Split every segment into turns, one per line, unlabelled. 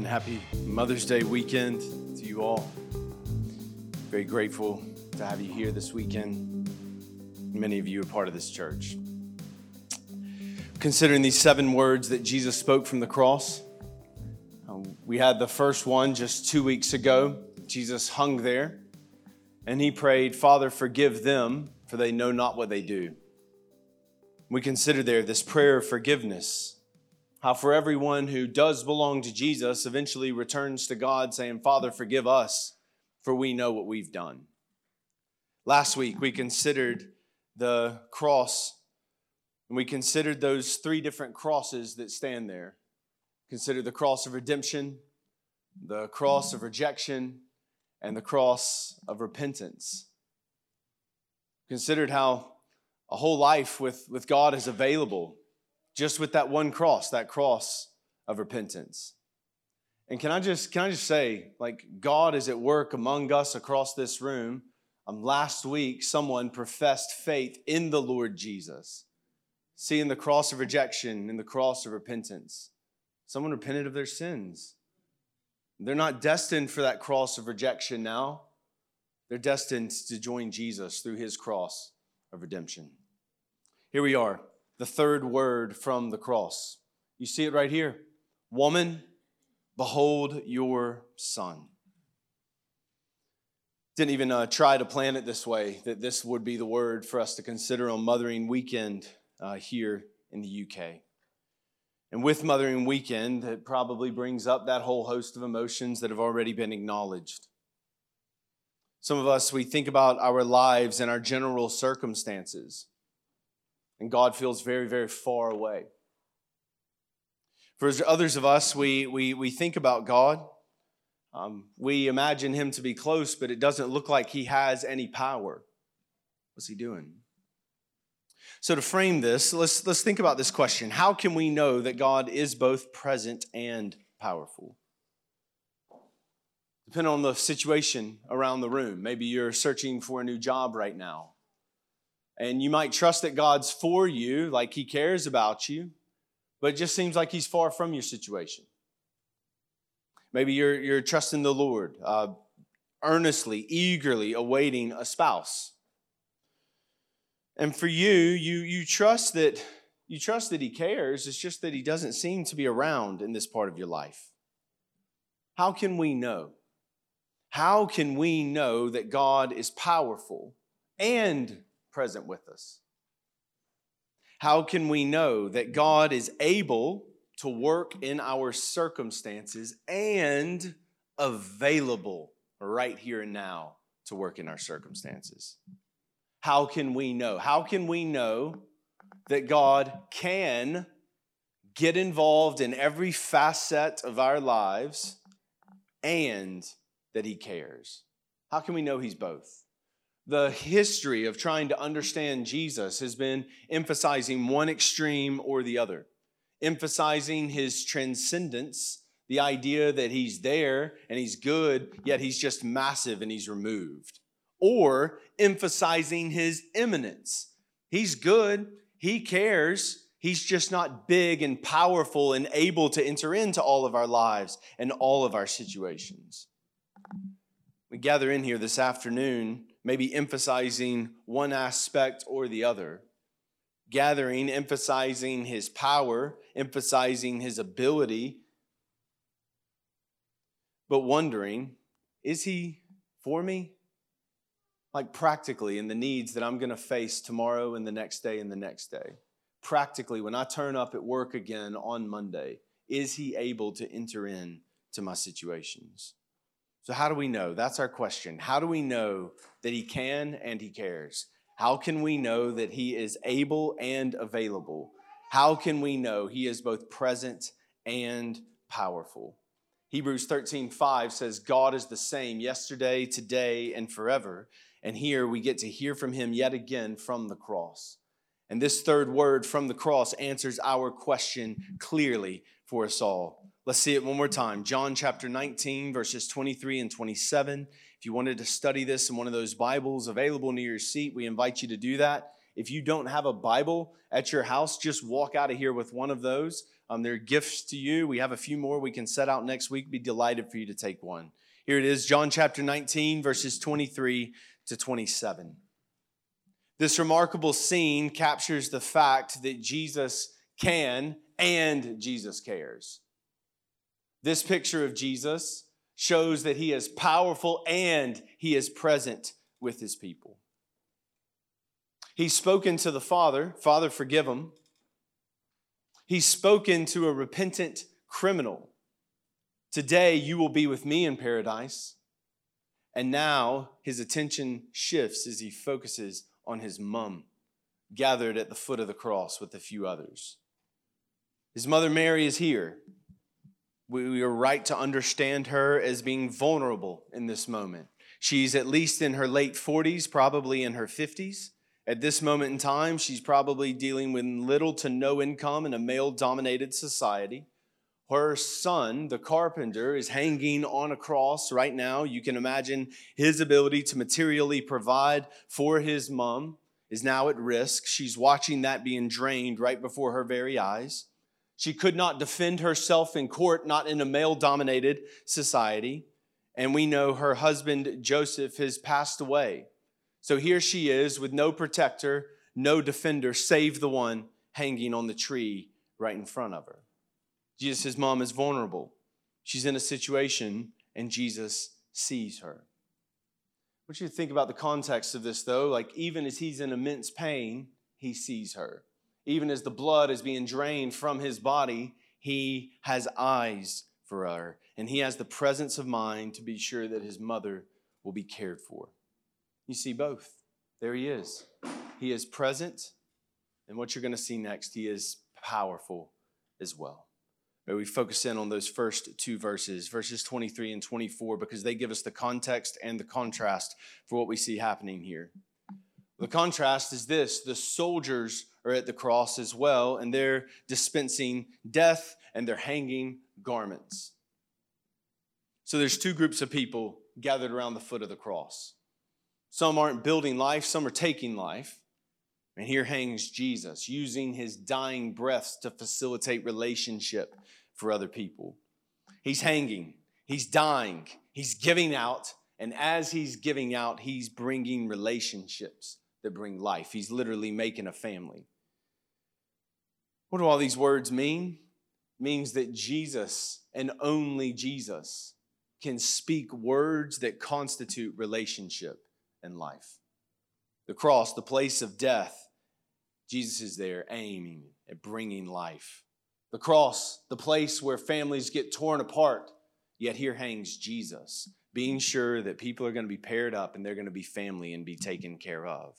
Amen. Happy Mother's Day weekend to you all. Very grateful to have you here this weekend. Many of you are part of this church. Considering these seven words that Jesus spoke from the cross, uh, we had the first one just two weeks ago. Jesus hung there and he prayed, Father, forgive them, for they know not what they do. We consider there this prayer of forgiveness how for everyone who does belong to Jesus eventually returns to God saying, Father, forgive us, for we know what we've done. Last week, we considered the cross, and we considered those three different crosses that stand there. Consider the cross of redemption, the cross of rejection, and the cross of repentance. Considered how a whole life with, with God is available just with that one cross, that cross of repentance. And can I just can I just say, like God is at work among us across this room. Um, last week, someone professed faith in the Lord Jesus, seeing the cross of rejection and the cross of repentance. Someone repented of their sins. They're not destined for that cross of rejection now. They're destined to join Jesus through his cross of redemption. Here we are the third word from the cross. You see it right here Woman, behold your son. Didn't even uh, try to plan it this way, that this would be the word for us to consider on Mothering Weekend uh, here in the UK. And with Mothering Weekend, it probably brings up that whole host of emotions that have already been acknowledged. Some of us, we think about our lives and our general circumstances and God feels very, very far away. For others of us, we, we, we think about God. Um, we imagine him to be close, but it doesn't look like he has any power. What's he doing? So, to frame this, let's, let's think about this question How can we know that God is both present and powerful? Depending on the situation around the room. Maybe you're searching for a new job right now. And you might trust that God's for you, like He cares about you, but it just seems like He's far from your situation. Maybe you're, you're trusting the Lord, uh, earnestly, eagerly awaiting a spouse. And for you, you, you trust that you trust that he cares. It's just that he doesn't seem to be around in this part of your life. How can we know? How can we know that God is powerful and present with us? How can we know that God is able to work in our circumstances and available right here and now to work in our circumstances? How can we know? How can we know that God can get involved in every facet of our lives and that He cares? How can we know He's both? The history of trying to understand Jesus has been emphasizing one extreme or the other, emphasizing his transcendence, the idea that he's there and he's good, yet he's just massive and he's removed, or emphasizing his immanence. He's good, he cares, he's just not big and powerful and able to enter into all of our lives and all of our situations. We gather in here this afternoon maybe emphasizing one aspect or the other. Gathering, emphasizing his power, emphasizing his ability, but wondering, is he for me? Like practically in the needs that I'm to face tomorrow and the next day and the next day. Practically, when I turn up at work again on Monday, is he able to enter in to my situations? So, how do we know? That's our question. How do we know that He can and He cares? How can we know that He is able and available? How can we know He is both present and powerful? Hebrews 13, 5 says, God is the same yesterday, today, and forever. And here we get to hear from Him yet again from the cross. And this third word from the cross answers our question clearly for us all. Let's see it one more time. John chapter 19, verses 23 and 27. If you wanted to study this in one of those Bibles available near your seat, we invite you to do that. If you don't have a Bible at your house, just walk out of here with one of those. Um, they're gifts to you. We have a few more we can set out next week. Be delighted for you to take one. Here it is John chapter 19, verses 23 to 27. This remarkable scene captures the fact that Jesus can and Jesus cares. This picture of Jesus shows that he is powerful and he is present with his people. He's spoken to the Father, Father, forgive him. He's spoken to a repentant criminal. Today you will be with me in paradise. And now his attention shifts as he focuses on his mum, gathered at the foot of the cross with a few others. His mother Mary is here. We are right to understand her as being vulnerable in this moment. She's at least in her late 40s, probably in her 50s. At this moment in time, she's probably dealing with little to no income in a male dominated society. Her son, the carpenter, is hanging on a cross right now. You can imagine his ability to materially provide for his mom is now at risk. She's watching that being drained right before her very eyes. She could not defend herself in court, not in a male dominated society. And we know her husband, Joseph, has passed away. So here she is with no protector, no defender, save the one hanging on the tree right in front of her. Jesus' mom is vulnerable. She's in a situation, and Jesus sees her. I want you to think about the context of this, though. Like, even as he's in immense pain, he sees her. Even as the blood is being drained from his body, he has eyes for her. And he has the presence of mind to be sure that his mother will be cared for. You see both. There he is. He is present. And what you're going to see next, he is powerful as well. May we focus in on those first two verses, verses 23 and 24, because they give us the context and the contrast for what we see happening here. The contrast is this the soldiers are at the cross as well, and they're dispensing death and they're hanging garments. So there's two groups of people gathered around the foot of the cross. Some aren't building life, some are taking life. And here hangs Jesus, using his dying breaths to facilitate relationship for other people. He's hanging, he's dying, he's giving out, and as he's giving out, he's bringing relationships that bring life. He's literally making a family. What do all these words mean? It means that Jesus and only Jesus can speak words that constitute relationship and life. The cross, the place of death, Jesus is there aiming at bringing life. The cross, the place where families get torn apart, yet here hangs Jesus, being sure that people are going to be paired up and they're going to be family and be taken care of.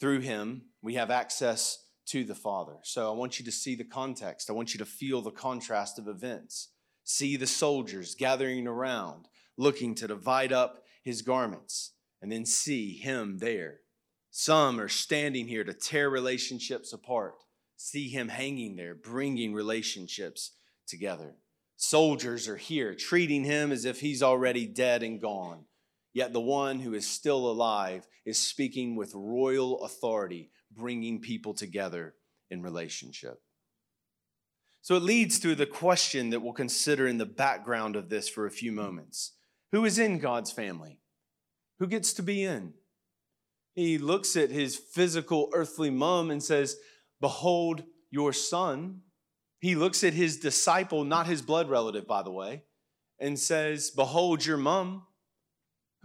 Through him, we have access to the Father. So I want you to see the context. I want you to feel the contrast of events. See the soldiers gathering around, looking to divide up his garments, and then see him there. Some are standing here to tear relationships apart. See him hanging there, bringing relationships together. Soldiers are here, treating him as if he's already dead and gone. Yet the one who is still alive is speaking with royal authority, bringing people together in relationship. So it leads to the question that we'll consider in the background of this for a few moments Who is in God's family? Who gets to be in? He looks at his physical earthly mom and says, Behold your son. He looks at his disciple, not his blood relative, by the way, and says, Behold your mom.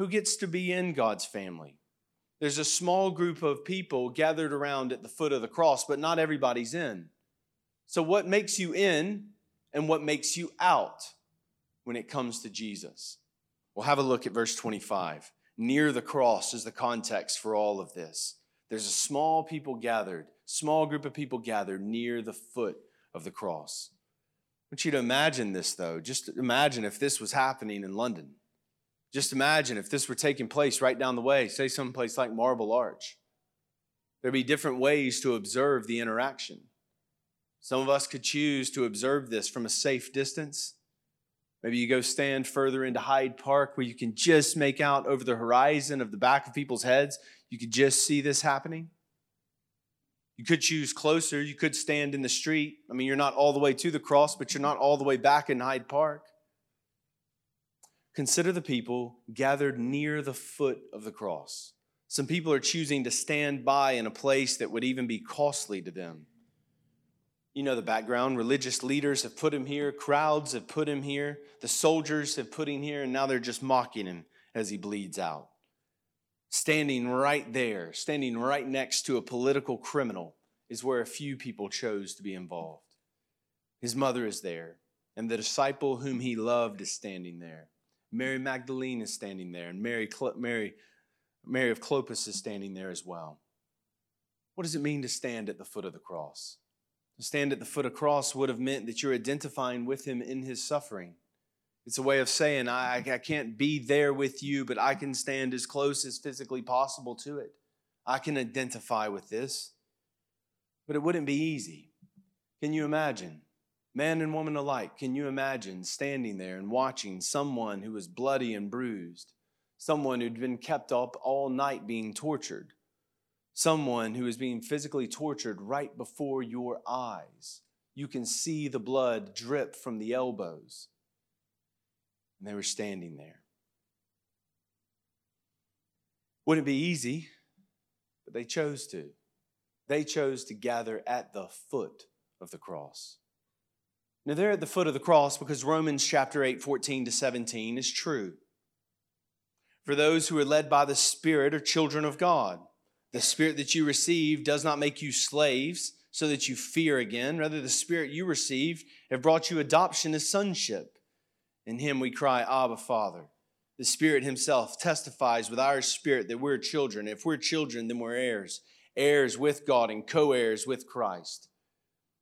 Who gets to be in God's family? There's a small group of people gathered around at the foot of the cross, but not everybody's in. So, what makes you in and what makes you out when it comes to Jesus? We'll have a look at verse 25. Near the cross is the context for all of this. There's a small people gathered, small group of people gathered near the foot of the cross. I want you to imagine this, though. Just imagine if this was happening in London. Just imagine if this were taking place right down the way, say someplace like Marble Arch. There'd be different ways to observe the interaction. Some of us could choose to observe this from a safe distance. Maybe you go stand further into Hyde Park where you can just make out over the horizon of the back of people's heads. You could just see this happening. You could choose closer. You could stand in the street. I mean, you're not all the way to the cross, but you're not all the way back in Hyde Park. Consider the people gathered near the foot of the cross. Some people are choosing to stand by in a place that would even be costly to them. You know the background. Religious leaders have put him here, crowds have put him here, the soldiers have put him here, and now they're just mocking him as he bleeds out. Standing right there, standing right next to a political criminal, is where a few people chose to be involved. His mother is there, and the disciple whom he loved is standing there. Mary Magdalene is standing there, and Mary, Mary, Mary of Clopas is standing there as well. What does it mean to stand at the foot of the cross? To stand at the foot of the cross would have meant that you're identifying with him in his suffering. It's a way of saying, I, I can't be there with you, but I can stand as close as physically possible to it. I can identify with this. But it wouldn't be easy. Can you imagine? Man and woman alike, can you imagine standing there and watching someone who was bloody and bruised, someone who'd been kept up all night being tortured, someone who is being physically tortured right before your eyes? You can see the blood drip from the elbows. And they were standing there. Wouldn't be easy, but they chose to. They chose to gather at the foot of the cross. Now, they're at the foot of the cross because Romans chapter 8, 14 to 17 is true. For those who are led by the Spirit are children of God. The Spirit that you receive does not make you slaves so that you fear again. Rather, the Spirit you received have brought you adoption as sonship. In Him we cry, Abba, Father. The Spirit Himself testifies with our spirit that we're children. If we're children, then we're heirs, heirs with God and co heirs with Christ.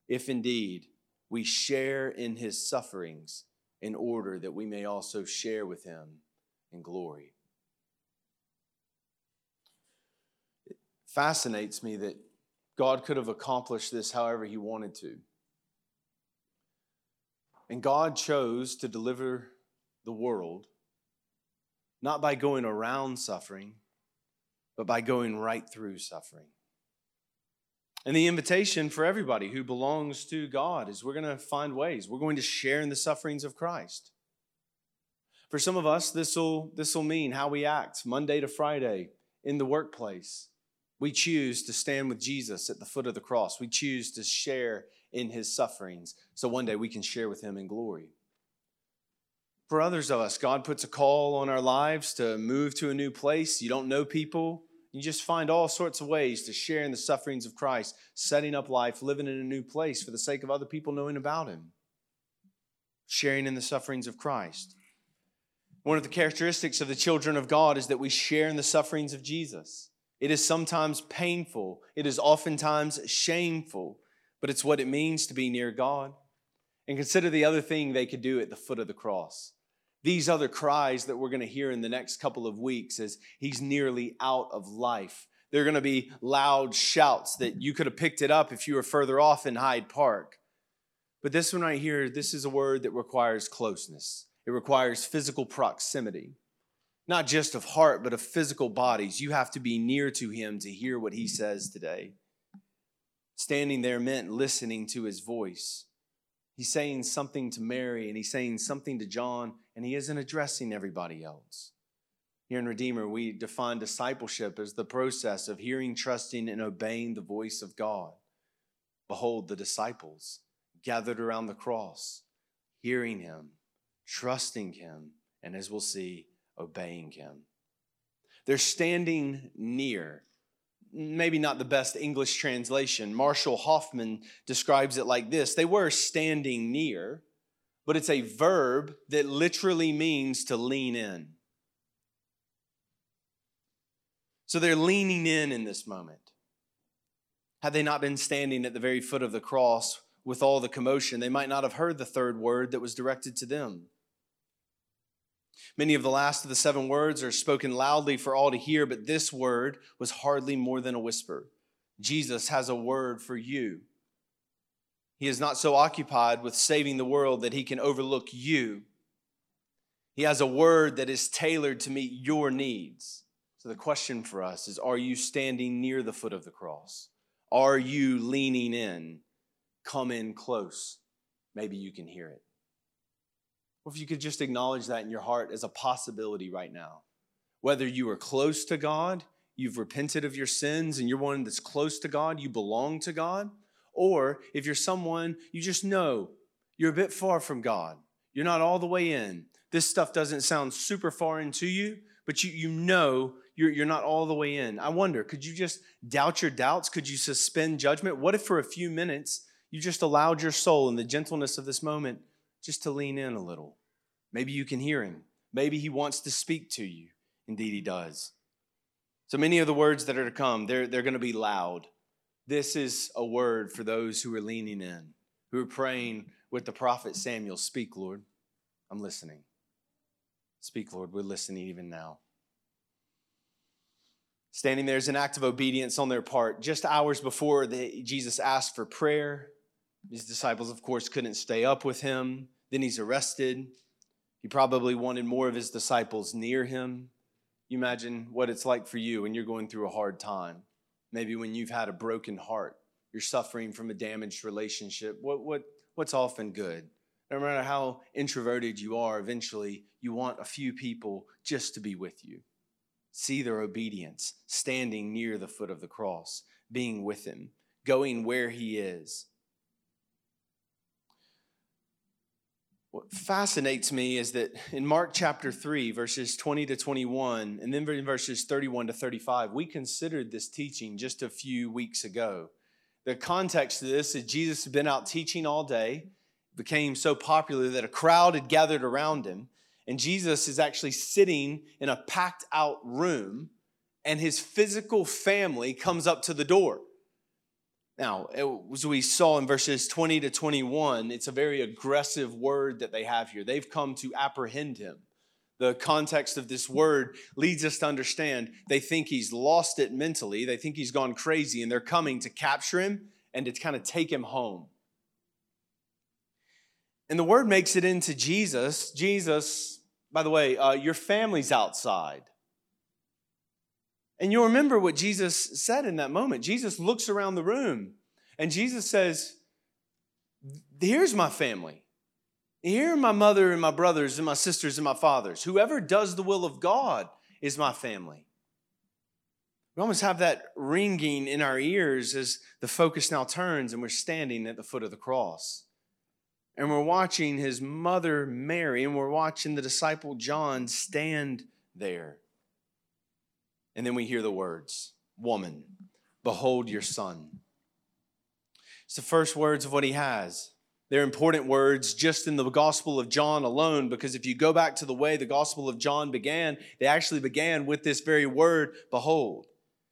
If indeed we share in his sufferings in order that we may also share with him in glory. It fascinates me that God could have accomplished this however he wanted to. And God chose to deliver the world not by going around suffering, but by going right through suffering. And the invitation for everybody who belongs to God is we're going to find ways. We're going to share in the sufferings of Christ. For some of us, this will this will mean how we act Monday to Friday in the workplace. We choose to stand with Jesus at the foot of the cross. We choose to share in his sufferings so one day we can share with him in glory. For others of us, God puts a call on our lives to move to a new place. You don't know people, you just find all sorts of ways to share in the sufferings of Christ, setting up life, living in a new place for the sake of other people knowing about Him, sharing in the sufferings of Christ. One of the characteristics of the children of God is that we share in the sufferings of Jesus. It is sometimes painful, it is oftentimes shameful, but it's what it means to be near God. And consider the other thing they could do at the foot of the cross these other cries that we're going to hear in the next couple of weeks as he's nearly out of life. They're going to be loud shouts that you could have picked it up if you were further off in Hyde Park. But this one right here, this is a word that requires closeness. It requires physical proximity, not just of heart, but of physical bodies. You have to be near to him to hear what he says today. Standing there meant listening to his voice. He's saying something to Mary and he's saying something to John, and he isn't addressing everybody else. Here in Redeemer, we define discipleship as the process of hearing, trusting, and obeying the voice of God. Behold, the disciples gathered around the cross, hearing him, trusting him, and as we'll see, obeying him. They're standing near maybe not the best English translation. Marshall Hoffman describes it like this They were standing near, but it's a verb that literally means to lean in. So they're leaning in in this moment. Had they not been standing at the very foot of the cross with all the commotion, they might not have heard the third word that was directed to them. Many of the last of the seven words are spoken loudly for all to hear, but this word was hardly more than a whisper. Jesus has a word for you. He is not so occupied with saving the world that he can overlook you. He has a word that is tailored to meet your needs. So the question for us is Are you standing near the foot of the cross? Are you leaning in? Come in close. Maybe you can hear it. If you could just acknowledge that in your heart as a possibility right now. Whether you are close to God, you've repented of your sins, and you're one that's close to God, you belong to God, or if you're someone you just know you're a bit far from God, you're not all the way in. This stuff doesn't sound super foreign to you, but you, you know you're, you're not all the way in. I wonder, could you just doubt your doubts? Could you suspend judgment? What if for a few minutes you just allowed your soul in the gentleness of this moment just to lean in a little? Maybe you can hear him. Maybe he wants to speak to you. Indeed, he does. So many of the words that are to come, they're, they're going to be loud. This is a word for those who are leaning in, who are praying with the prophet Samuel Speak, Lord. I'm listening. Speak, Lord. We're listening even now. Standing there is an act of obedience on their part. Just hours before the, Jesus asked for prayer, his disciples, of course, couldn't stay up with him. Then he's arrested. He probably wanted more of his disciples near him. You imagine what it's like for you when you're going through a hard time. Maybe when you've had a broken heart, you're suffering from a damaged relationship. What, what, what's often good? No matter how introverted you are, eventually you want a few people just to be with you. See their obedience, standing near the foot of the cross, being with him, going where he is. What fascinates me is that in Mark chapter 3, verses 20 to 21, and then in verses 31 to 35, we considered this teaching just a few weeks ago. The context of this is Jesus had been out teaching all day, became so popular that a crowd had gathered around him, and Jesus is actually sitting in a packed out room, and his physical family comes up to the door. Now, as we saw in verses 20 to 21, it's a very aggressive word that they have here. They've come to apprehend him. The context of this word leads us to understand they think he's lost it mentally, they think he's gone crazy, and they're coming to capture him and to kind of take him home. And the word makes it into Jesus. Jesus, by the way, uh, your family's outside. And you'll remember what Jesus said in that moment. Jesus looks around the room and Jesus says, Here's my family. Here are my mother and my brothers and my sisters and my fathers. Whoever does the will of God is my family. We almost have that ringing in our ears as the focus now turns and we're standing at the foot of the cross. And we're watching his mother Mary and we're watching the disciple John stand there. And then we hear the words Woman, behold your son. It's the first words of what he has. They're important words just in the Gospel of John alone, because if you go back to the way the Gospel of John began, they actually began with this very word, behold.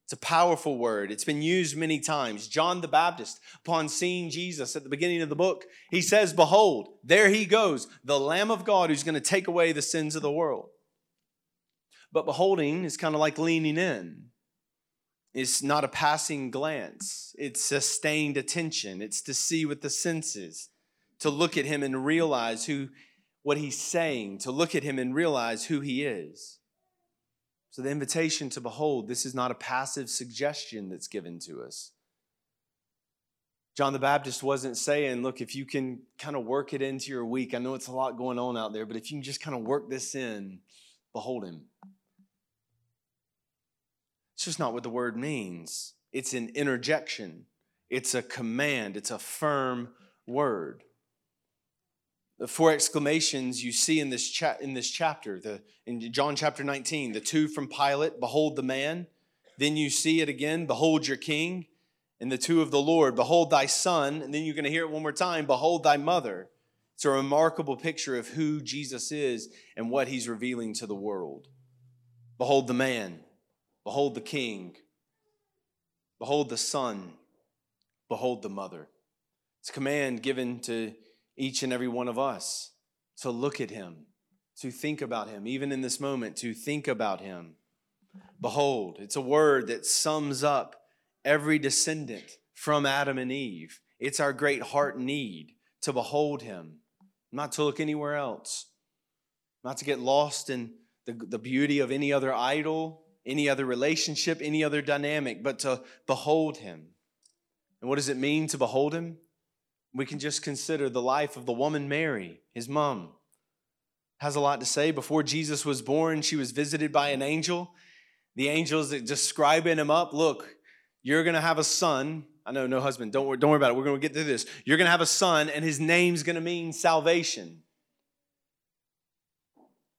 It's a powerful word. It's been used many times. John the Baptist, upon seeing Jesus at the beginning of the book, he says, Behold, there he goes, the Lamb of God who's going to take away the sins of the world. But beholding is kind of like leaning in. It's not a passing glance, it's sustained attention. It's to see with the senses, to look at him and realize who what he's saying, to look at him and realize who he is. So the invitation to behold, this is not a passive suggestion that's given to us. John the Baptist wasn't saying, look, if you can kind of work it into your week, I know it's a lot going on out there, but if you can just kind of work this in, behold him. It's just not what the word means. It's an interjection, it's a command, it's a firm word. The four exclamations you see in this, cha- in this chapter, the, in John chapter 19, the two from Pilate, behold the man. Then you see it again, behold your king. And the two of the Lord, behold thy son. And then you're going to hear it one more time, behold thy mother. It's a remarkable picture of who Jesus is and what he's revealing to the world. Behold the man, behold the king, behold the son, behold the mother. It's a command given to each and every one of us to look at him, to think about him, even in this moment, to think about him. Behold, it's a word that sums up every descendant from Adam and Eve. It's our great heart need to behold him, not to look anywhere else, not to get lost in the, the beauty of any other idol, any other relationship, any other dynamic, but to behold him. And what does it mean to behold him? We can just consider the life of the woman Mary, his mom. Has a lot to say. Before Jesus was born, she was visited by an angel. The angels describing him up, look, you're going to have a son. I know, no husband. Don't worry, don't worry about it. We're going to get through this. You're going to have a son, and his name's going to mean salvation.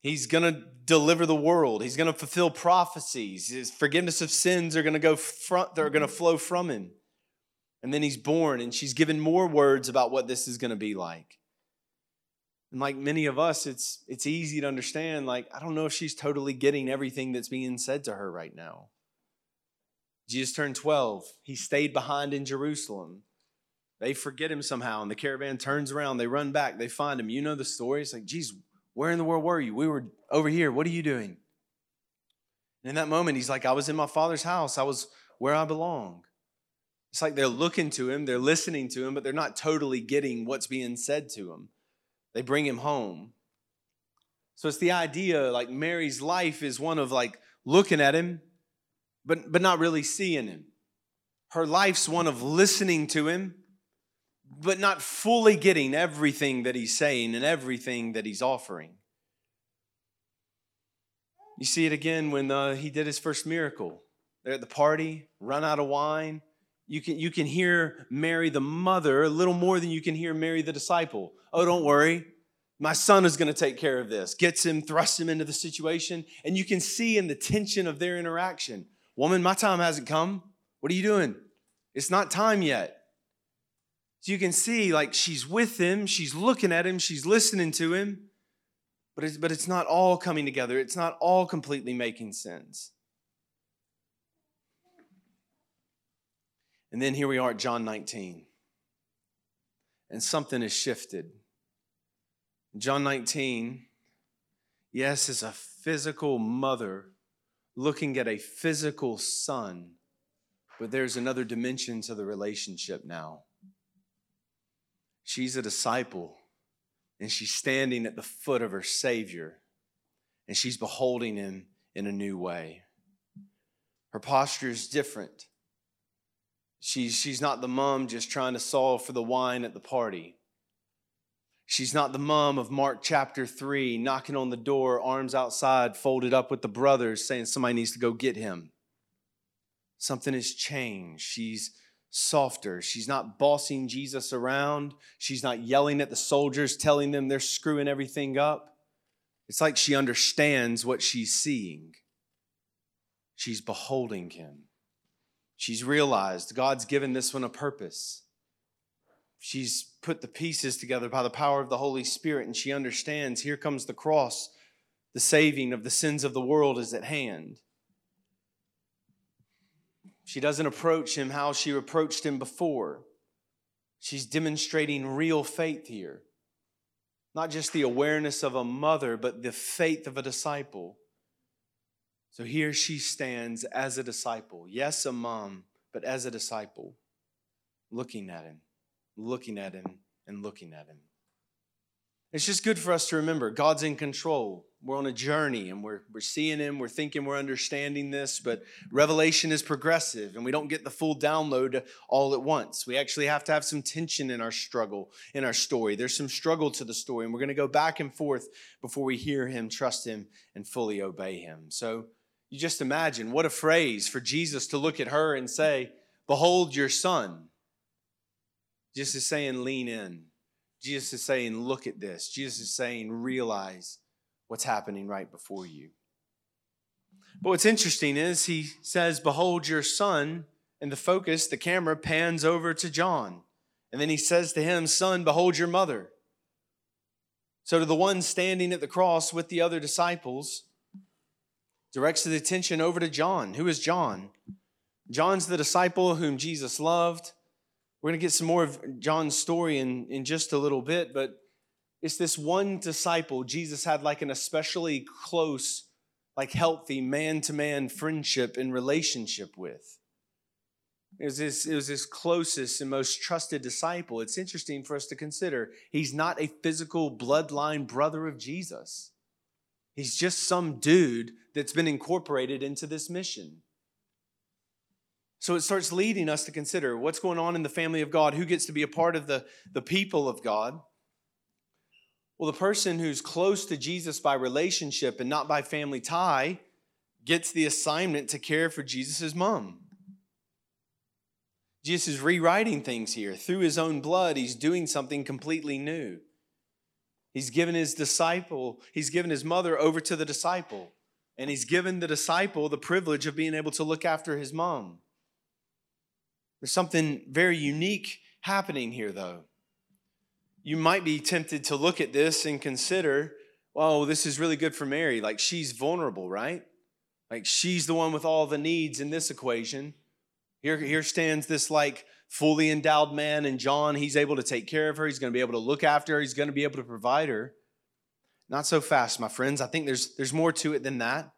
He's going to deliver the world. He's going to fulfill prophecies. His forgiveness of sins are going to go front, they're going to flow from him. And then he's born, and she's given more words about what this is going to be like. And like many of us, it's it's easy to understand. Like, I don't know if she's totally getting everything that's being said to her right now. Jesus turned 12. He stayed behind in Jerusalem. They forget him somehow, and the caravan turns around. They run back. They find him. You know the story. It's like, Jesus, where in the world were you? We were over here. What are you doing? And in that moment, he's like, I was in my father's house. I was where I belong. It's like they're looking to him, they're listening to him, but they're not totally getting what's being said to him. They bring him home. So it's the idea like Mary's life is one of like looking at him, but, but not really seeing him. Her life's one of listening to him, but not fully getting everything that he's saying and everything that he's offering. You see it again when uh, he did his first miracle. They're at the party, run out of wine. You can, you can hear Mary, the mother, a little more than you can hear Mary, the disciple. Oh, don't worry. My son is going to take care of this. Gets him, thrusts him into the situation. And you can see in the tension of their interaction Woman, my time hasn't come. What are you doing? It's not time yet. So you can see, like, she's with him, she's looking at him, she's listening to him, but it's, but it's not all coming together. It's not all completely making sense. And then here we are at John 19. And something has shifted. John 19, yes, is a physical mother looking at a physical son, but there's another dimension to the relationship now. She's a disciple, and she's standing at the foot of her Savior, and she's beholding him in a new way. Her posture is different. She's, she's not the mom just trying to solve for the wine at the party. She's not the mom of Mark chapter 3, knocking on the door, arms outside, folded up with the brothers, saying somebody needs to go get him. Something has changed. She's softer. She's not bossing Jesus around. She's not yelling at the soldiers, telling them they're screwing everything up. It's like she understands what she's seeing. She's beholding him. She's realized God's given this one a purpose. She's put the pieces together by the power of the Holy Spirit, and she understands here comes the cross. The saving of the sins of the world is at hand. She doesn't approach him how she approached him before. She's demonstrating real faith here. Not just the awareness of a mother, but the faith of a disciple. So here she stands as a disciple. Yes, a mom, but as a disciple, looking at him, looking at him, and looking at him. It's just good for us to remember God's in control. We're on a journey and we're, we're seeing Him, we're thinking we're understanding this, but revelation is progressive and we don't get the full download all at once. We actually have to have some tension in our struggle, in our story. There's some struggle to the story, and we're going to go back and forth before we hear Him, trust Him, and fully obey Him. So you just imagine what a phrase for Jesus to look at her and say, Behold your son. Just as saying, lean in Jesus is saying, look at this. Jesus is saying, realize what's happening right before you. But what's interesting is he says, Behold your son, and the focus, the camera pans over to John. And then he says to him, Son, behold your mother. So to the one standing at the cross with the other disciples, directs the attention over to John. Who is John? John's the disciple whom Jesus loved. We're going to get some more of John's story in, in just a little bit, but it's this one disciple Jesus had like an especially close, like healthy man to man friendship and relationship with. It was, his, it was his closest and most trusted disciple. It's interesting for us to consider. He's not a physical bloodline brother of Jesus, he's just some dude that's been incorporated into this mission. So it starts leading us to consider what's going on in the family of God, who gets to be a part of the, the people of God. Well, the person who's close to Jesus by relationship and not by family tie gets the assignment to care for Jesus' mom. Jesus is rewriting things here. Through his own blood, he's doing something completely new. He's given his disciple, he's given his mother over to the disciple, and he's given the disciple the privilege of being able to look after his mom. There's something very unique happening here, though. You might be tempted to look at this and consider, well, this is really good for Mary. Like she's vulnerable, right? Like she's the one with all the needs in this equation. Here, here stands this like fully endowed man, and John, he's able to take care of her. He's going to be able to look after her. He's going to be able to provide her. Not so fast, my friends. I think there's, there's more to it than that.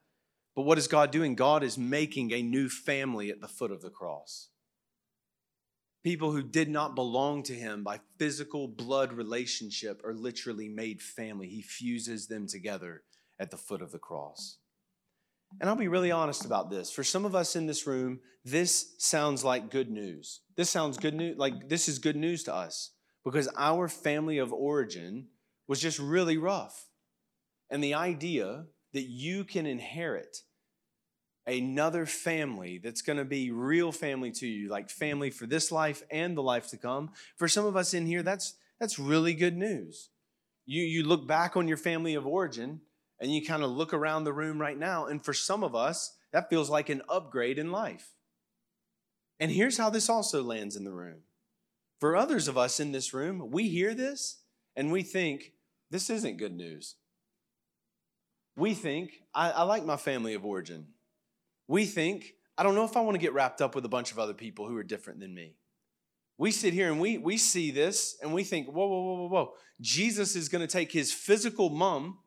But what is God doing? God is making a new family at the foot of the cross. People who did not belong to him by physical blood relationship are literally made family. He fuses them together at the foot of the cross. And I'll be really honest about this. For some of us in this room, this sounds like good news. This sounds good news, like this is good news to us because our family of origin was just really rough. And the idea that you can inherit another family that's going to be real family to you, like family for this life and the life to come. For some of us in here, that's that's really good news. You you look back on your family of origin and you kind of look around the room right now, and for some of us, that feels like an upgrade in life. And here's how this also lands in the room. For others of us in this room, we hear this and we think, this isn't good news. We think, I, I like my family of origin we think, I don't know if I want to get wrapped up with a bunch of other people who are different than me. We sit here and we, we see this and we think, whoa, whoa, whoa, whoa, whoa. Jesus is going to take his physical mom,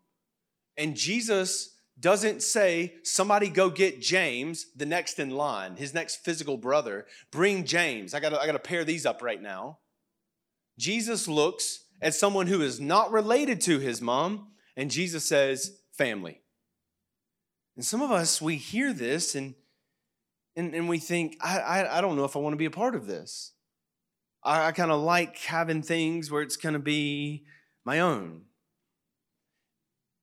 and Jesus doesn't say, somebody go get James, the next in line, his next physical brother. Bring James. I got I to pair these up right now. Jesus looks at someone who is not related to his mom, and Jesus says, family. And some of us, we hear this and, and, and we think, I, I, I don't know if I want to be a part of this. I, I kind of like having things where it's going to be my own.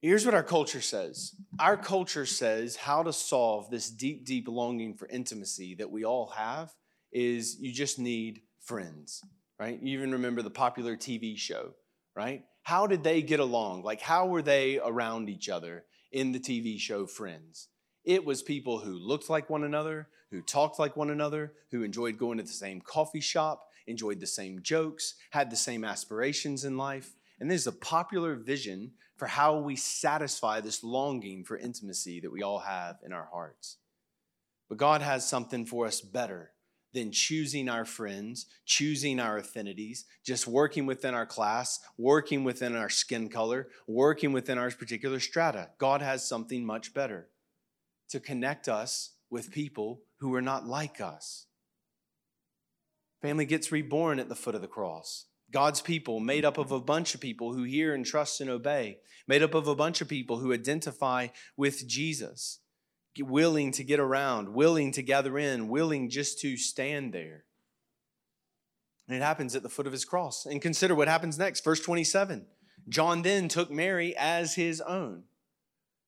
Here's what our culture says our culture says how to solve this deep, deep longing for intimacy that we all have is you just need friends, right? You even remember the popular TV show, right? How did they get along? Like, how were they around each other? In the TV show Friends. It was people who looked like one another, who talked like one another, who enjoyed going to the same coffee shop, enjoyed the same jokes, had the same aspirations in life. And there's a popular vision for how we satisfy this longing for intimacy that we all have in our hearts. But God has something for us better than choosing our friends, choosing our affinities, just working within our class, working within our skin color, working within our particular strata. God has something much better to connect us with people who are not like us. Family gets reborn at the foot of the cross. God's people, made up of a bunch of people who hear and trust and obey, made up of a bunch of people who identify with Jesus willing to get around, willing to gather in, willing just to stand there. And it happens at the foot of his cross. And consider what happens next. Verse 27 John then took Mary as his own.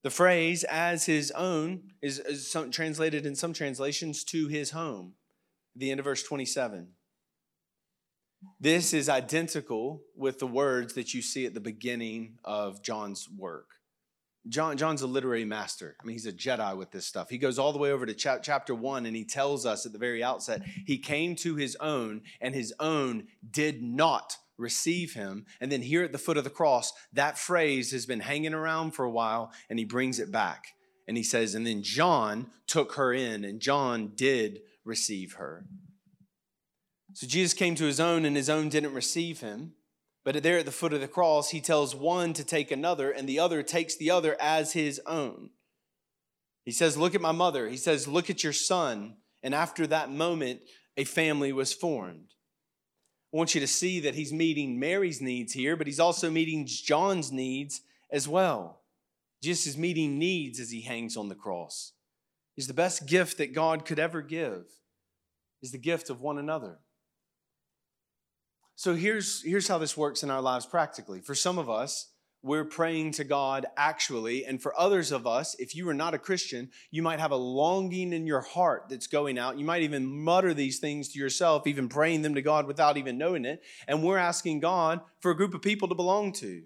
The phrase as his own is, is some, translated in some translations to his home. The end of verse 27. This is identical with the words that you see at the beginning of John's work. John, John's a literary master. I mean, he's a Jedi with this stuff. He goes all the way over to chapter one and he tells us at the very outset he came to his own, and his own did not receive him. And then here at the foot of the cross, that phrase has been hanging around for a while, and he brings it back. And he says, And then John took her in, and John did receive her. So Jesus came to his own, and his own didn't receive him. But there at the foot of the cross, he tells one to take another, and the other takes the other as his own. He says, Look at my mother. He says, Look at your son. And after that moment, a family was formed. I want you to see that he's meeting Mary's needs here, but he's also meeting John's needs as well. Jesus is meeting needs as he hangs on the cross. He's the best gift that God could ever give. is the gift of one another. So here's, here's how this works in our lives practically. For some of us, we're praying to God actually. And for others of us, if you are not a Christian, you might have a longing in your heart that's going out. You might even mutter these things to yourself, even praying them to God without even knowing it. And we're asking God for a group of people to belong to.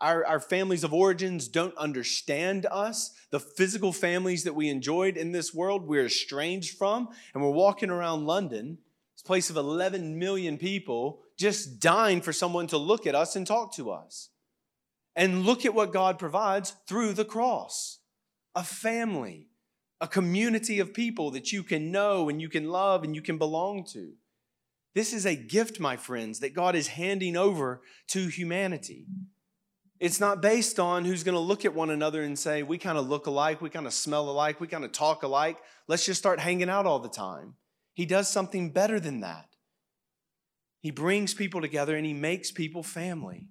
Our, our families of origins don't understand us. The physical families that we enjoyed in this world, we're estranged from. And we're walking around London, this place of 11 million people, just dying for someone to look at us and talk to us. And look at what God provides through the cross a family, a community of people that you can know and you can love and you can belong to. This is a gift, my friends, that God is handing over to humanity. It's not based on who's going to look at one another and say, we kind of look alike, we kind of smell alike, we kind of talk alike. Let's just start hanging out all the time. He does something better than that. He brings people together and he makes people family.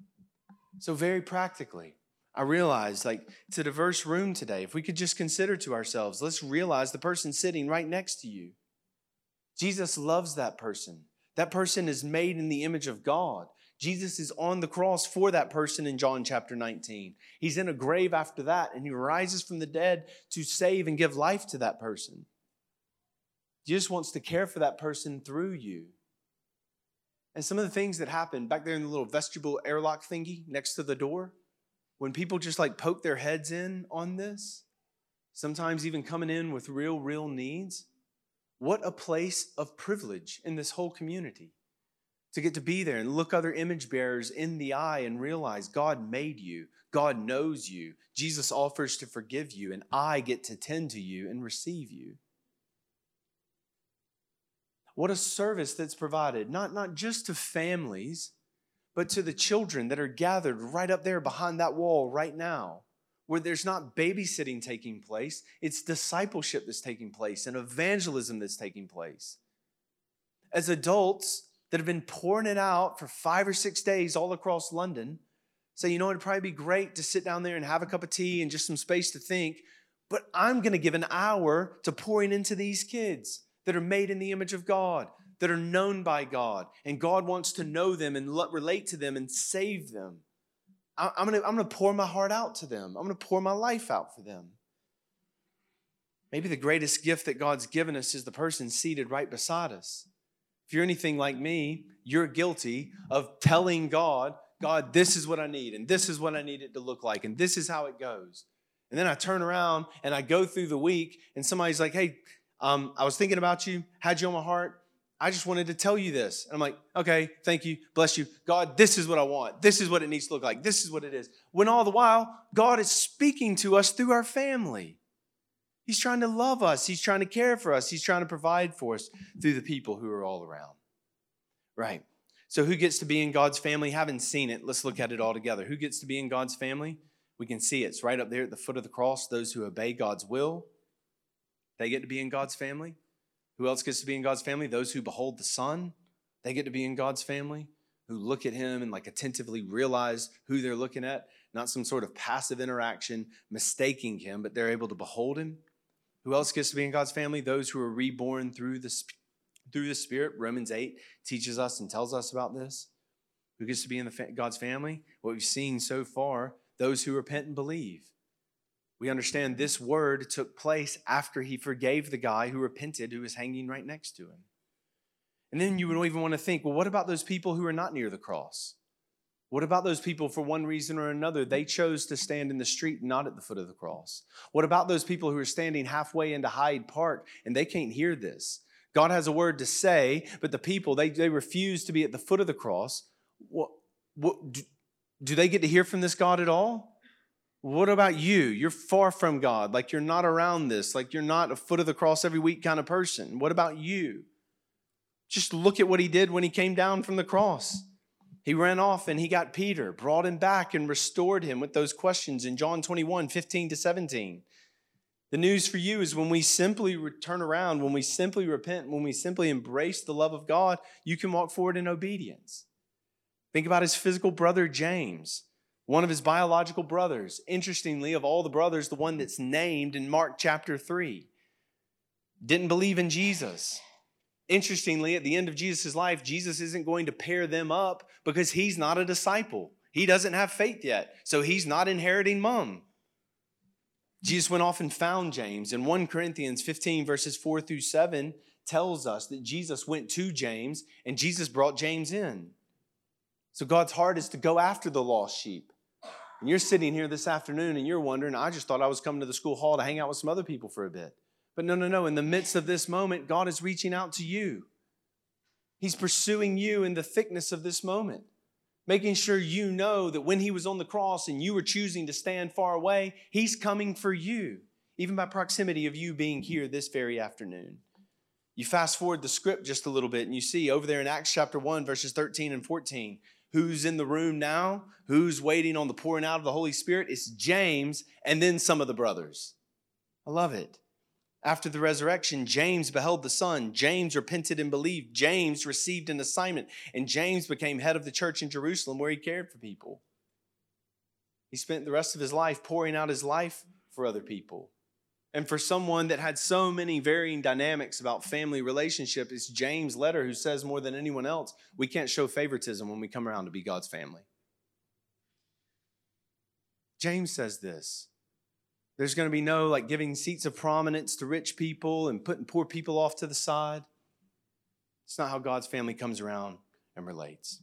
So, very practically, I realized like it's a diverse room today. If we could just consider to ourselves, let's realize the person sitting right next to you. Jesus loves that person. That person is made in the image of God. Jesus is on the cross for that person in John chapter 19. He's in a grave after that, and he rises from the dead to save and give life to that person. Jesus wants to care for that person through you. And some of the things that happen back there in the little vestibule airlock thingy next to the door, when people just like poke their heads in on this, sometimes even coming in with real, real needs, what a place of privilege in this whole community to get to be there and look other image bearers in the eye and realize God made you, God knows you, Jesus offers to forgive you, and I get to tend to you and receive you. What a service that's provided, not, not just to families, but to the children that are gathered right up there behind that wall right now, where there's not babysitting taking place, it's discipleship that's taking place and evangelism that's taking place. As adults that have been pouring it out for five or six days all across London, say, you know, it'd probably be great to sit down there and have a cup of tea and just some space to think, but I'm going to give an hour to pouring into these kids that are made in the image of God, that are known by God, and God wants to know them and relate to them and save them. I'm gonna, I'm gonna pour my heart out to them. I'm gonna pour my life out for them. Maybe the greatest gift that God's given us is the person seated right beside us. If you're anything like me, you're guilty of telling God, God, this is what I need, and this is what I need it to look like, and this is how it goes. And then I turn around and I go through the week, and somebody's like, hey, um, I was thinking about you, had you on my heart. I just wanted to tell you this. And I'm like, okay, thank you, bless you. God, this is what I want. This is what it needs to look like. This is what it is. When all the while, God is speaking to us through our family. He's trying to love us, He's trying to care for us, He's trying to provide for us through the people who are all around. Right. So, who gets to be in God's family? Haven't seen it. Let's look at it all together. Who gets to be in God's family? We can see it. it's right up there at the foot of the cross. Those who obey God's will, they get to be in God's family. Who else gets to be in God's family? Those who behold the Son, they get to be in God's family. Who look at Him and like attentively realize who they're looking at, not some sort of passive interaction, mistaking Him, but they're able to behold Him. Who else gets to be in God's family? Those who are reborn through the, through the Spirit. Romans 8 teaches us and tells us about this. Who gets to be in the, God's family? What we've seen so far, those who repent and believe. We understand this word took place after he forgave the guy who repented who was hanging right next to him. And then you would even want to think, well, what about those people who are not near the cross? What about those people, for one reason or another, they chose to stand in the street, not at the foot of the cross? What about those people who are standing halfway into Hyde Park and they can't hear this? God has a word to say, but the people, they, they refuse to be at the foot of the cross. What, what, do, do they get to hear from this God at all? What about you? You're far from God, like you're not around this, like you're not a foot of the cross every week kind of person. What about you? Just look at what he did when he came down from the cross. He ran off and he got Peter, brought him back, and restored him with those questions in John 21 15 to 17. The news for you is when we simply turn around, when we simply repent, when we simply embrace the love of God, you can walk forward in obedience. Think about his physical brother, James one of his biological brothers. Interestingly, of all the brothers, the one that's named in Mark chapter 3 didn't believe in Jesus. Interestingly, at the end of Jesus' life, Jesus isn't going to pair them up because he's not a disciple. He doesn't have faith yet, so he's not inheriting mom. Jesus went off and found James. And 1 Corinthians 15, verses 4 through 7, tells us that Jesus went to James and Jesus brought James in. So God's heart is to go after the lost sheep. And you're sitting here this afternoon and you're wondering, I just thought I was coming to the school hall to hang out with some other people for a bit. But no, no, no. In the midst of this moment, God is reaching out to you. He's pursuing you in the thickness of this moment, making sure you know that when He was on the cross and you were choosing to stand far away, He's coming for you, even by proximity of you being here this very afternoon. You fast forward the script just a little bit and you see over there in Acts chapter 1, verses 13 and 14, who's in the room now, who's waiting on the pouring out of the Holy Spirit. It's James and then some of the brothers. I love it. After the resurrection, James beheld the Son. James repented and believed. James received an assignment, and James became head of the church in Jerusalem where he cared for people. He spent the rest of his life pouring out his life for other people. And for someone that had so many varying dynamics about family relationship, it's James' letter who says more than anyone else, we can't show favoritism when we come around to be God's family. James says this. There's going to be no like giving seats of prominence to rich people and putting poor people off to the side. It's not how God's family comes around and relates.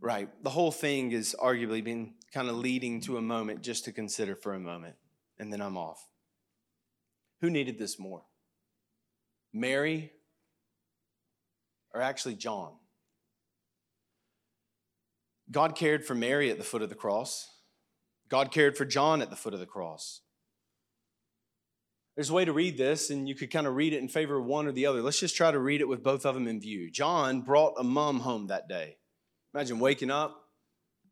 Right. The whole thing is arguably been kind of leading to a moment just to consider for a moment, and then I'm off. Who needed this more? Mary or actually John? God cared for Mary at the foot of the cross. God cared for John at the foot of the cross. There's a way to read this, and you could kind of read it in favor of one or the other. Let's just try to read it with both of them in view. John brought a mom home that day. Imagine waking up,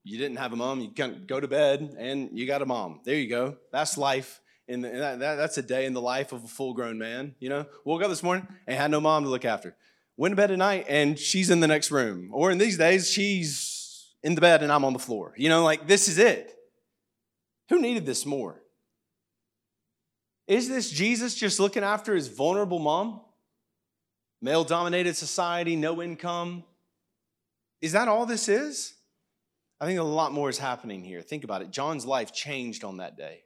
you didn't have a mom, you can go to bed, and you got a mom. There you go. That's life. In the, that, that, that's a day in the life of a full grown man. You know, woke up this morning and had no mom to look after. Went to bed at night, and she's in the next room. Or in these days, she's in the bed and I'm on the floor. You know, like this is it. Who needed this more? Is this Jesus just looking after his vulnerable mom? Male dominated society, no income. Is that all this is? I think a lot more is happening here. Think about it. John's life changed on that day.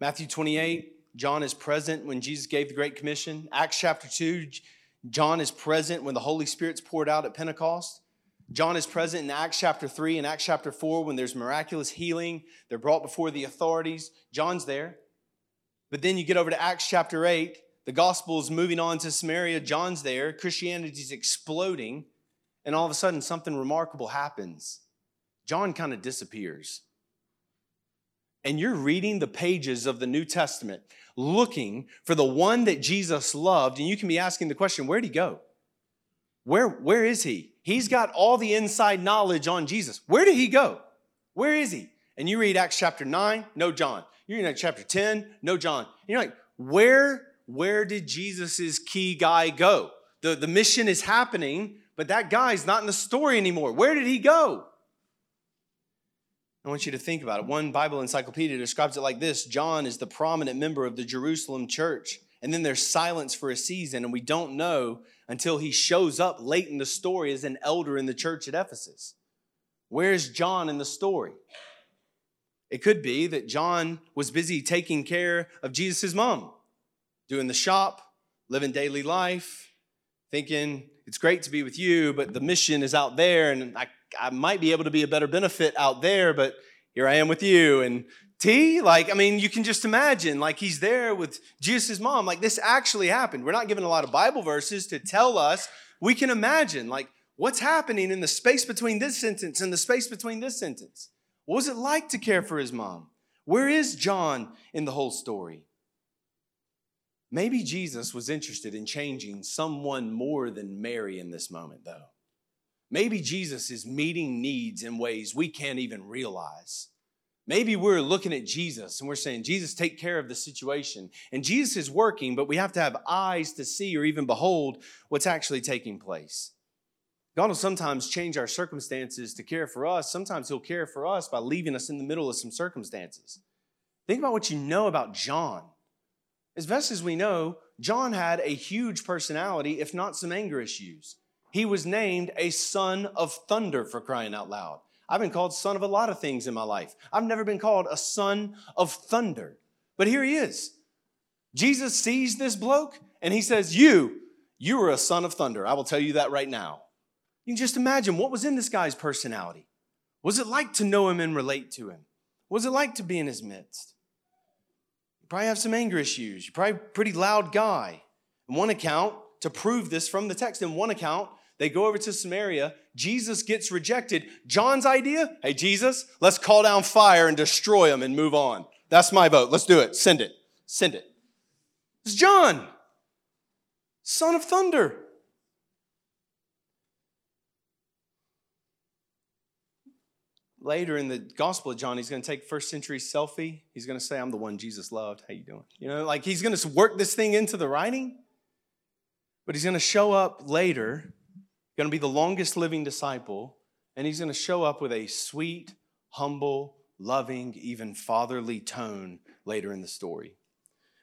Matthew 28, John is present when Jesus gave the Great Commission. Acts chapter 2, John is present when the Holy Spirit's poured out at Pentecost. John is present in Acts chapter 3 and Acts chapter 4 when there's miraculous healing. They're brought before the authorities. John's there. But then you get over to Acts chapter 8. The gospel is moving on to Samaria. John's there. Christianity's exploding. And all of a sudden, something remarkable happens. John kind of disappears. And you're reading the pages of the New Testament looking for the one that Jesus loved. And you can be asking the question where'd he go? Where, where is he? He's got all the inside knowledge on Jesus. Where did he go? Where is he? And you read Acts chapter 9, no John. You read Acts chapter 10, no John. You're like, where, where did Jesus's key guy go? The, the mission is happening, but that guy's not in the story anymore. Where did he go? I want you to think about it. One Bible encyclopedia describes it like this John is the prominent member of the Jerusalem church. And then there's silence for a season, and we don't know until he shows up late in the story as an elder in the church at Ephesus. Where's John in the story? It could be that John was busy taking care of Jesus' mom, doing the shop, living daily life, thinking it's great to be with you, but the mission is out there, and I, I might be able to be a better benefit out there, but here I am with you. And T, like, I mean, you can just imagine, like, he's there with Jesus' mom. Like, this actually happened. We're not given a lot of Bible verses to tell us. We can imagine, like, what's happening in the space between this sentence and the space between this sentence. What was it like to care for his mom? Where is John in the whole story? Maybe Jesus was interested in changing someone more than Mary in this moment, though. Maybe Jesus is meeting needs in ways we can't even realize. Maybe we're looking at Jesus and we're saying, Jesus, take care of the situation. And Jesus is working, but we have to have eyes to see or even behold what's actually taking place. God will sometimes change our circumstances to care for us. Sometimes He'll care for us by leaving us in the middle of some circumstances. Think about what you know about John. As best as we know, John had a huge personality, if not some anger issues. He was named a son of thunder for crying out loud. I've been called son of a lot of things in my life. I've never been called a son of thunder. But here he is. Jesus sees this bloke and he says, You, you are a son of thunder. I will tell you that right now. You can just imagine what was in this guy's personality. Was it like to know him and relate to him? What was it like to be in his midst? You probably have some anger issues. You're probably a pretty loud guy. In one account, to prove this from the text, in one account, they go over to Samaria. Jesus gets rejected. John's idea hey, Jesus, let's call down fire and destroy them and move on. That's my vote. Let's do it. Send it. Send it. It's John, son of thunder. Later in the Gospel of John, he's going to take first century selfie. He's going to say, "I'm the one Jesus loved." How you doing? You know, like he's going to work this thing into the writing. But he's going to show up later going to be the longest living disciple, and he's going to show up with a sweet, humble, loving, even fatherly tone later in the story.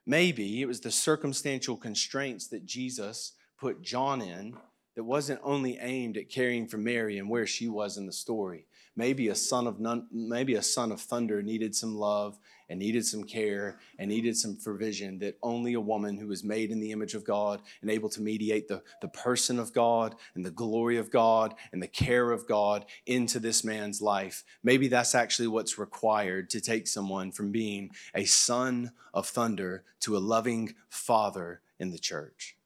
Maybe it was the circumstantial constraints that Jesus put John in that wasn't only aimed at caring for Mary and where she was in the story. Maybe a son of maybe a son of thunder needed some love and needed some care and needed some provision that only a woman who was made in the image of God and able to mediate the, the person of God and the glory of God and the care of God into this man's life. Maybe that's actually what's required to take someone from being a son of thunder to a loving father in the church.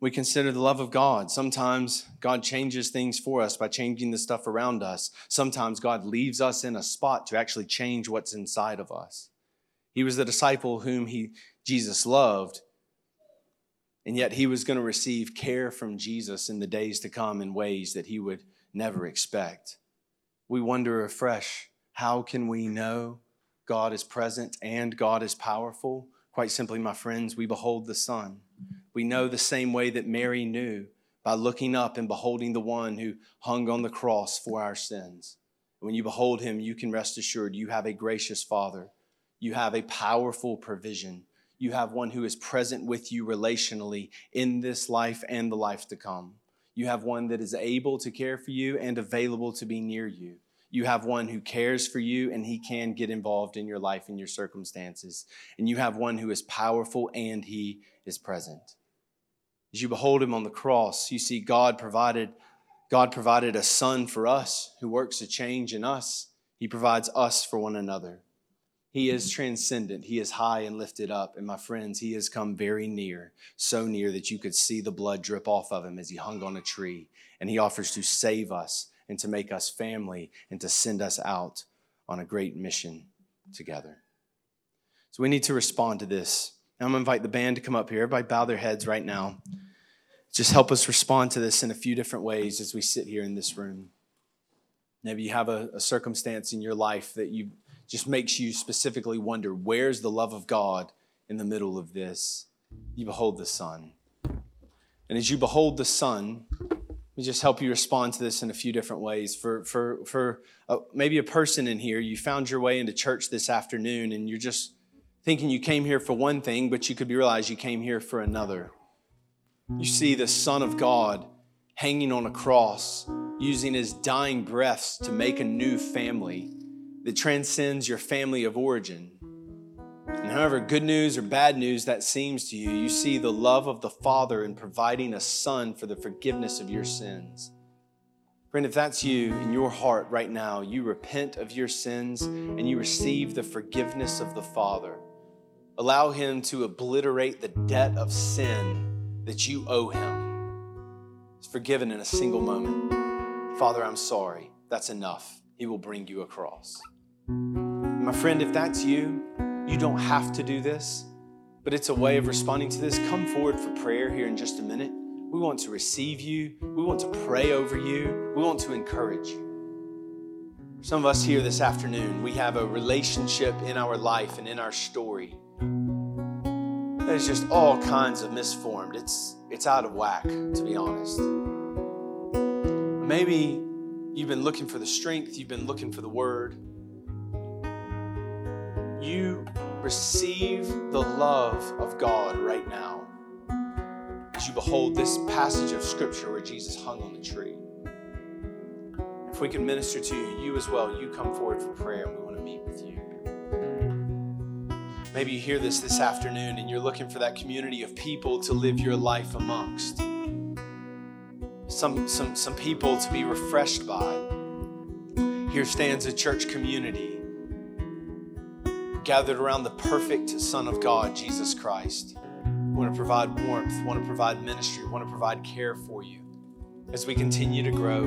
We consider the love of God. Sometimes God changes things for us by changing the stuff around us. Sometimes God leaves us in a spot to actually change what's inside of us. He was the disciple whom he, Jesus loved, and yet he was going to receive care from Jesus in the days to come in ways that he would never expect. We wonder afresh how can we know God is present and God is powerful? Quite simply, my friends, we behold the Son. We know the same way that Mary knew by looking up and beholding the one who hung on the cross for our sins. When you behold him, you can rest assured you have a gracious Father. You have a powerful provision. You have one who is present with you relationally in this life and the life to come. You have one that is able to care for you and available to be near you. You have one who cares for you and he can get involved in your life and your circumstances. And you have one who is powerful and he is present. As you behold him on the cross, you see God provided God provided a son for us who works a change in us. He provides us for one another. He is transcendent. He is high and lifted up. And my friends, he has come very near, so near that you could see the blood drip off of him as he hung on a tree. And he offers to save us and to make us family and to send us out on a great mission together. So we need to respond to this. Now I'm going to invite the band to come up here. Everybody bow their heads right now. Just help us respond to this in a few different ways as we sit here in this room. Maybe you have a, a circumstance in your life that you just makes you specifically wonder where's the love of God in the middle of this? You behold the Son. And as you behold the Son, me just help you respond to this in a few different ways. For, for, for uh, maybe a person in here, you found your way into church this afternoon and you're just thinking you came here for one thing, but you could be realized you came here for another. You see the Son of God hanging on a cross, using his dying breaths to make a new family that transcends your family of origin. And however good news or bad news that seems to you, you see the love of the Father in providing a Son for the forgiveness of your sins. Friend, if that's you in your heart right now, you repent of your sins and you receive the forgiveness of the Father. Allow Him to obliterate the debt of sin that you owe Him. It's forgiven in a single moment. Father, I'm sorry. That's enough. He will bring you across. My friend, if that's you, you don't have to do this, but it's a way of responding to this. Come forward for prayer here in just a minute. We want to receive you. We want to pray over you. We want to encourage you. Some of us here this afternoon, we have a relationship in our life and in our story that is just all kinds of misformed. It's, it's out of whack, to be honest. Maybe you've been looking for the strength, you've been looking for the word you receive the love of God right now as you behold this passage of Scripture where Jesus hung on the tree. If we can minister to you, you as well, you come forward for prayer and we want to meet with you. Maybe you hear this this afternoon and you're looking for that community of people to live your life amongst. Some, some, some people to be refreshed by. Here stands a church community gathered around the perfect Son of God, Jesus Christ. We want to provide warmth, want to provide ministry, want to provide care for you as we continue to grow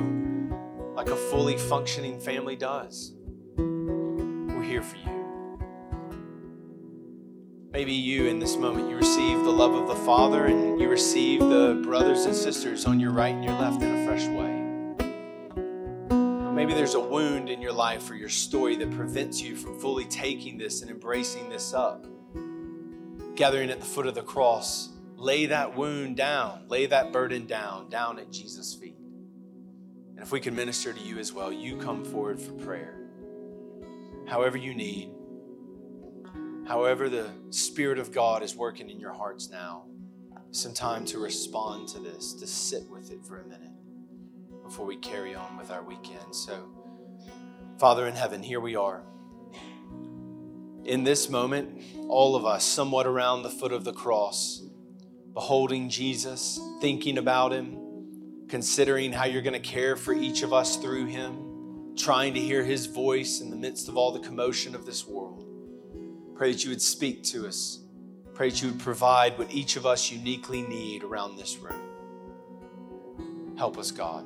like a fully functioning family does. We're here for you. Maybe you in this moment, you receive the love of the Father and you receive the brothers and sisters on your right and your left in a fresh way. Maybe there's a wound in your life or your story that prevents you from fully taking this and embracing this up. Gathering at the foot of the cross, lay that wound down, lay that burden down, down at Jesus' feet. And if we can minister to you as well, you come forward for prayer. However, you need, however, the Spirit of God is working in your hearts now, some time to respond to this, to sit with it for a minute before we carry on with our weekend. So, Father in heaven, here we are. In this moment, all of us, somewhat around the foot of the cross, beholding Jesus, thinking about him considering how you're going to care for each of us through Him, trying to hear His voice in the midst of all the commotion of this world. Pray that you would speak to us. Pray that you would provide what each of us uniquely need around this room. Help us, God.